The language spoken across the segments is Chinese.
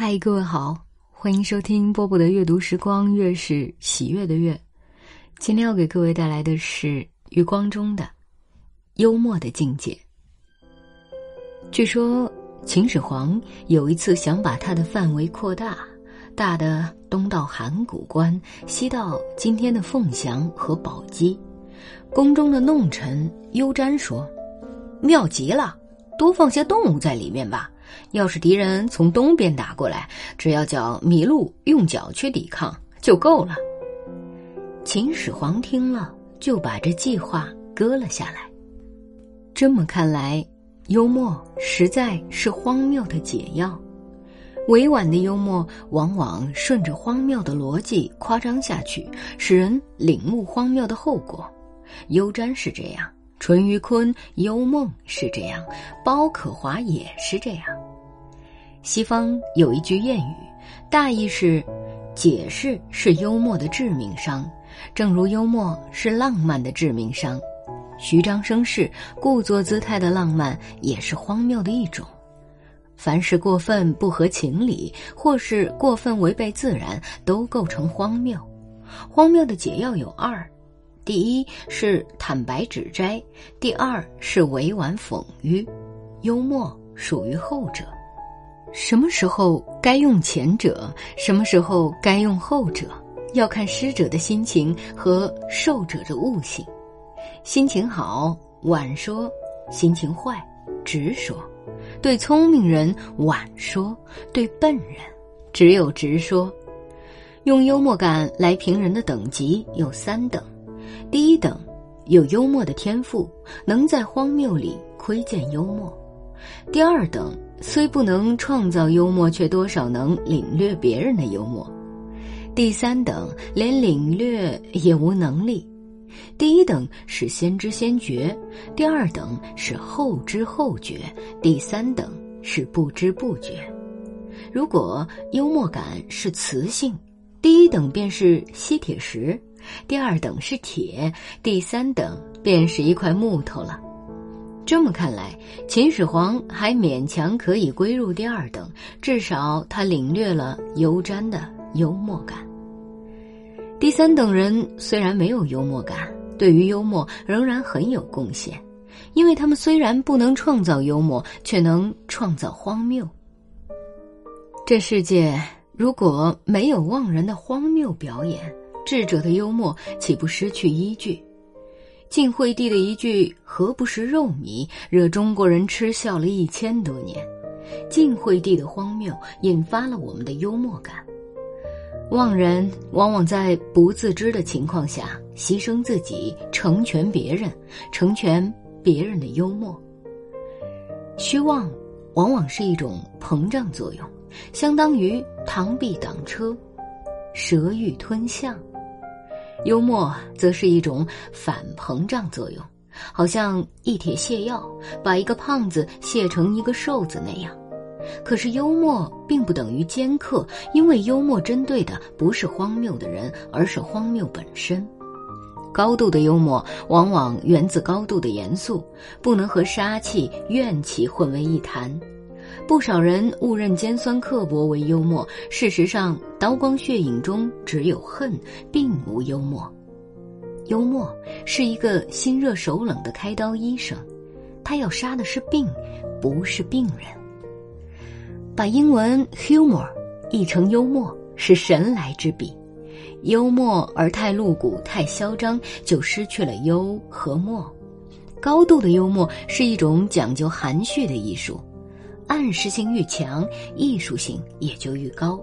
嗨，各位好，欢迎收听波波的阅读时光，月是喜悦的月。今天要给各位带来的是余光中的幽默的境界。据说秦始皇有一次想把他的范围扩大，大的东到函谷关，西到今天的凤翔和宝鸡。宫中的弄臣优瞻说：“妙极了，多放些动物在里面吧。要是敌人从东边打过来，只要叫麋鹿用脚去抵抗就够了。”秦始皇听了，就把这计划搁了下来。这么看来，幽默实在是荒谬的解药。委婉的幽默往往顺着荒谬的逻辑夸张下去，使人领悟荒谬的后果。优瞻是这样，淳于髡、幽梦是这样，包可华也是这样。西方有一句谚语，大意是：解释是幽默的致命伤，正如幽默是浪漫的致命伤。虚张声势、故作姿态的浪漫也是荒谬的一种。凡是过分不合情理，或是过分违背自然，都构成荒谬。荒谬的解药有二。第一是坦白指摘，第二是委婉讽喻，幽默属于后者。什么时候该用前者，什么时候该用后者，要看施者的心情和受者的悟性。心情好，晚说；心情坏，直说。对聪明人晚说，对笨人只有直说。用幽默感来评人的等级有三等。第一等，有幽默的天赋，能在荒谬里窥见幽默；第二等，虽不能创造幽默，却多少能领略别人的幽默；第三等，连领略也无能力。第一等是先知先觉，第二等是后知后觉，第三等是不知不觉。如果幽默感是磁性，第一等便是吸铁石。第二等是铁，第三等便是一块木头了。这么看来，秦始皇还勉强可以归入第二等，至少他领略了油毡的幽默感。第三等人虽然没有幽默感，对于幽默仍然很有贡献，因为他们虽然不能创造幽默，却能创造荒谬。这世界如果没有忘人的荒谬表演，智者的幽默岂不失去依据？晋惠帝的一句“何不食肉糜”惹中国人嗤笑了一千多年。晋惠帝的荒谬引发了我们的幽默感。忘人往往在不自知的情况下牺牲自己，成全别人，成全别人的幽默。虚妄往往是一种膨胀作用，相当于螳臂挡车，蛇欲吞象。幽默则是一种反膨胀作用，好像一帖泻药把一个胖子泻成一个瘦子那样。可是幽默并不等于尖刻，因为幽默针对的不是荒谬的人，而是荒谬本身。高度的幽默往往源自高度的严肃，不能和杀气、怨气混为一谈。不少人误认尖酸刻薄为幽默，事实上，刀光血影中只有恨，并无幽默。幽默是一个心热手冷的开刀医生，他要杀的是病，不是病人。把英文 humor 译成幽默是神来之笔，幽默而太露骨、太嚣张，就失去了幽和默。高度的幽默是一种讲究含蓄的艺术。暗示性愈强，艺术性也就愈高。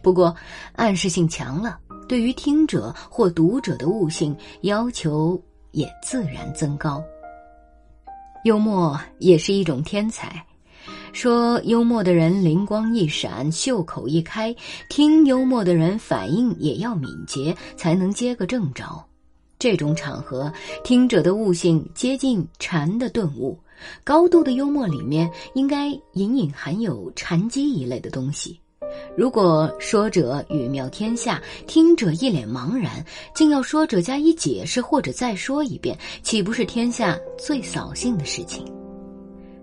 不过，暗示性强了，对于听者或读者的悟性要求也自然增高。幽默也是一种天才，说幽默的人灵光一闪，袖口一开；听幽默的人反应也要敏捷，才能接个正着。这种场合，听者的悟性接近禅的顿悟。高度的幽默里面应该隐隐含有禅机一类的东西。如果说者语妙天下，听者一脸茫然，竟要说者加以解释或者再说一遍，岂不是天下最扫兴的事情？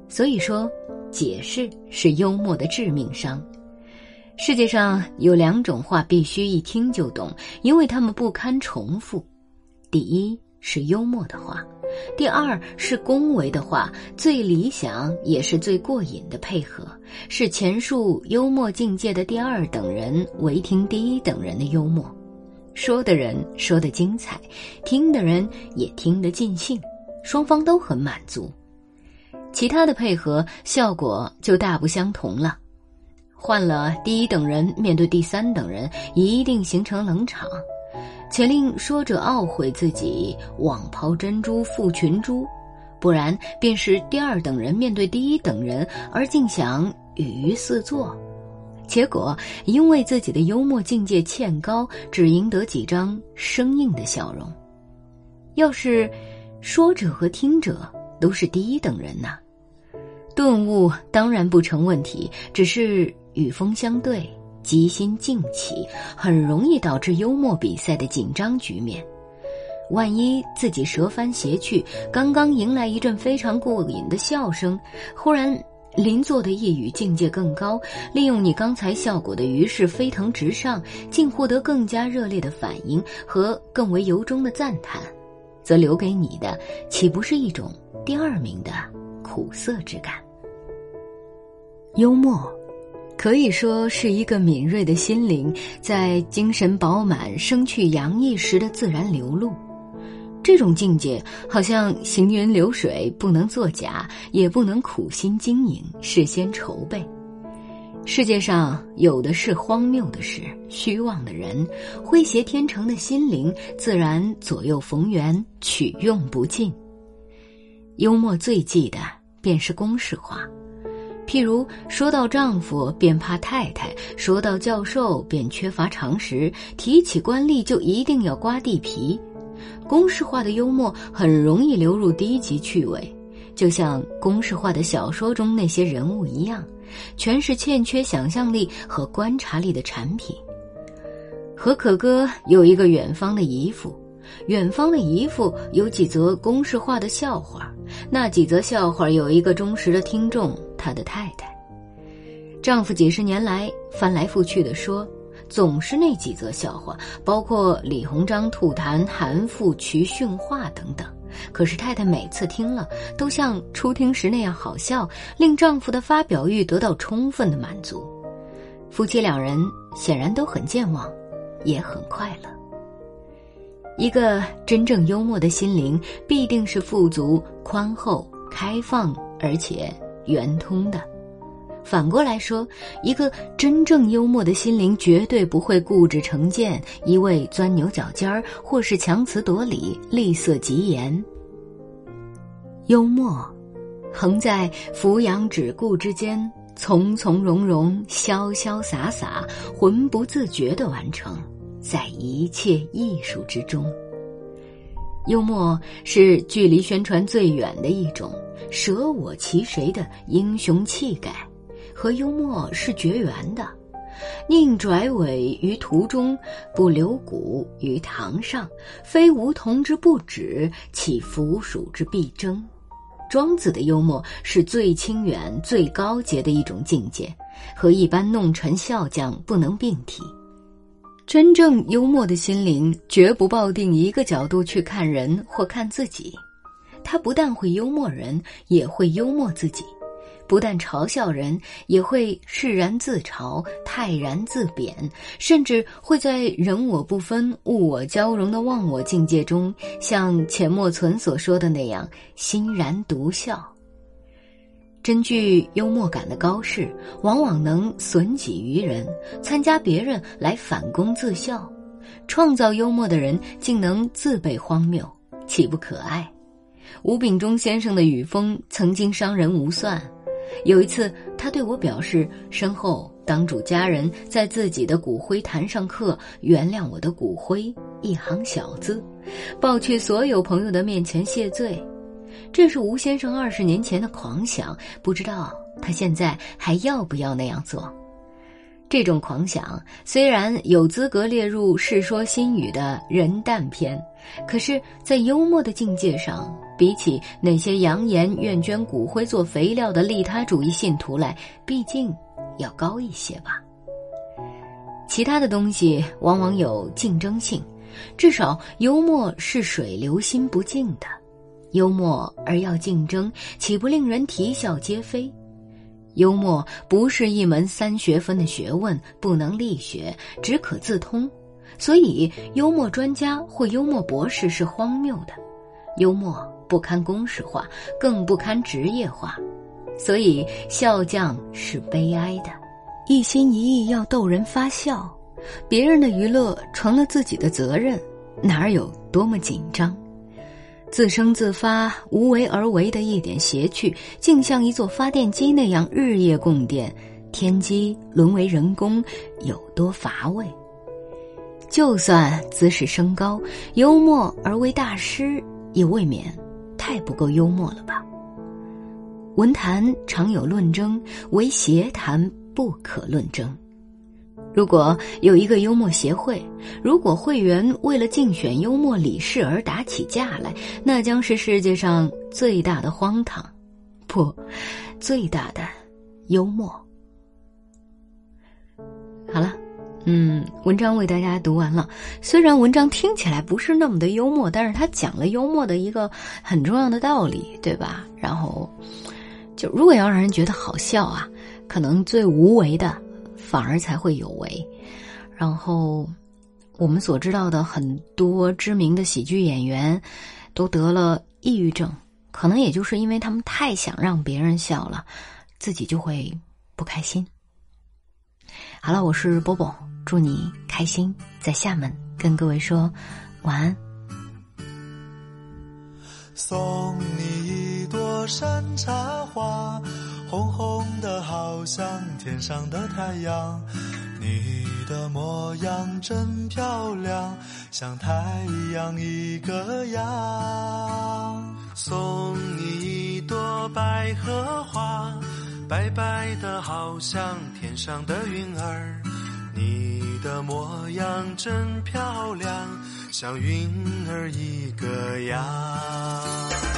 所以说，解释是幽默的致命伤。世界上有两种话必须一听就懂，因为它们不堪重复。第一是幽默的话，第二是恭维的话。最理想也是最过瘾的配合，是前述幽默境界的第二等人唯听第一等人的幽默。说的人说的精彩，听的人也听得尽兴，双方都很满足。其他的配合效果就大不相同了。换了第一等人面对第三等人，一定形成冷场，且令说者懊悔自己枉抛珍珠负群珠；不然便是第二等人面对第一等人而竟想语于四座。结果，因为自己的幽默境界欠高，只赢得几张生硬的笑容。要是说者和听者都是第一等人呐，顿悟当然不成问题，只是与风相对，吉心静气，很容易导致幽默比赛的紧张局面。万一自己舌翻斜去，刚刚迎来一阵非常过瘾的笑声，忽然。邻座的一语境界更高，利用你刚才效果的鱼势飞腾直上，竟获得更加热烈的反应和更为由衷的赞叹，则留给你的岂不是一种第二名的苦涩之感？幽默，可以说是一个敏锐的心灵在精神饱满、生趣洋溢时的自然流露。这种境界好像行云流水，不能作假，也不能苦心经营，事先筹备。世界上有的是荒谬的事，虚妄的人，诙谐天成的心灵，自然左右逢源，取用不尽。幽默最忌的便是公式化，譬如说到丈夫便怕太太，说到教授便缺乏常识，提起官吏就一定要刮地皮。公式化的幽默很容易流入低级趣味，就像公式化的小说中那些人物一样，全是欠缺想象力和观察力的产品。何可歌有一个远方的姨父，远方的姨父有几则公式化的笑话，那几则笑话有一个忠实的听众，他的太太。丈夫几十年来翻来覆去的说。总是那几则笑话，包括李鸿章吐痰、韩复渠训话等等。可是太太每次听了，都像初听时那样好笑，令丈夫的发表欲得到充分的满足。夫妻两人显然都很健忘，也很快乐。一个真正幽默的心灵，必定是富足、宽厚、开放，而且圆通的。反过来说，一个真正幽默的心灵绝对不会固执成见，一味钻牛角尖儿，或是强词夺理、厉色疾言。幽默，横在俯仰只顾之间，从从容容、潇潇洒洒、浑不自觉地完成，在一切艺术之中。幽默是距离宣传最远的一种，舍我其谁的英雄气概。和幽默是绝缘的，宁拽尾于途中，不留骨于堂上。非梧桐之不止，岂腐鼠之必争？庄子的幽默是最清远、最高洁的一种境界，和一般弄臣笑匠不能并提。真正幽默的心灵，绝不抱定一个角度去看人或看自己，他不但会幽默人，也会幽默自己。不但嘲笑人，也会释然自嘲、泰然自贬，甚至会在人我不分、物我交融的忘我境界中，像钱默存所说的那样欣然独笑。真具幽默感的高士，往往能损己于人，参加别人来反躬自笑；创造幽默的人，竟能自备荒谬，岂不可爱？吴秉忠先生的语风曾经伤人无算。有一次，他对我表示，身后当主家人在自己的骨灰坛上刻“原谅我的骨灰”一行小字，抱去所有朋友的面前谢罪。这是吴先生二十年前的狂想，不知道他现在还要不要那样做。这种狂想虽然有资格列入《世说新语》的人淡篇，可是，在幽默的境界上，比起那些扬言愿捐骨灰做肥料的利他主义信徒来，毕竟要高一些吧。其他的东西往往有竞争性，至少幽默是水流心不尽的。幽默而要竞争，岂不令人啼笑皆非？幽默不是一门三学分的学问，不能力学，只可自通。所以，幽默专家或幽默博士是荒谬的。幽默不堪公式化，更不堪职业化。所以，笑匠是悲哀的，一心一意要逗人发笑，别人的娱乐成了自己的责任，哪儿有多么紧张？自生自发、无为而为的一点邪趣，竟像一座发电机那样日夜供电，天机沦为人工，有多乏味？就算姿势升高，幽默而为大师，也未免太不够幽默了吧？文坛常有论争，唯邪谈不可论争。如果有一个幽默协会，如果会员为了竞选幽默理事而打起架来，那将是世界上最大的荒唐，不，最大的幽默。好了，嗯，文章为大家读完了。虽然文章听起来不是那么的幽默，但是他讲了幽默的一个很重要的道理，对吧？然后，就如果要让人觉得好笑啊，可能最无为的。反而才会有为，然后我们所知道的很多知名的喜剧演员都得了抑郁症，可能也就是因为他们太想让别人笑了，自己就会不开心。好了，我是波波，祝你开心，在厦门跟各位说晚安。送你一朵山茶花。红红的，好像天上的太阳。你的模样真漂亮，像太阳一个样。送你一朵百合花，白白的，好像天上的云儿。你的模样真漂亮，像云儿一个样。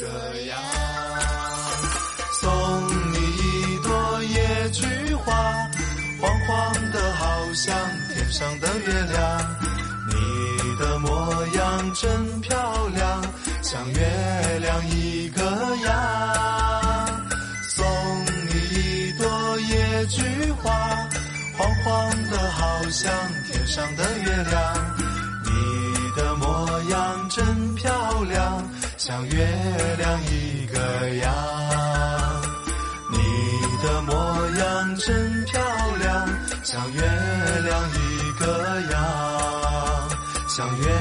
一个样。送你一朵野菊花，黄黄的，好像天上的月亮。你的模样真漂亮，像月亮一个样。送你一朵野菊花。黄黄的，好像天上的月亮。像月亮一个样。你的模样真漂亮，像月亮一个样，像月。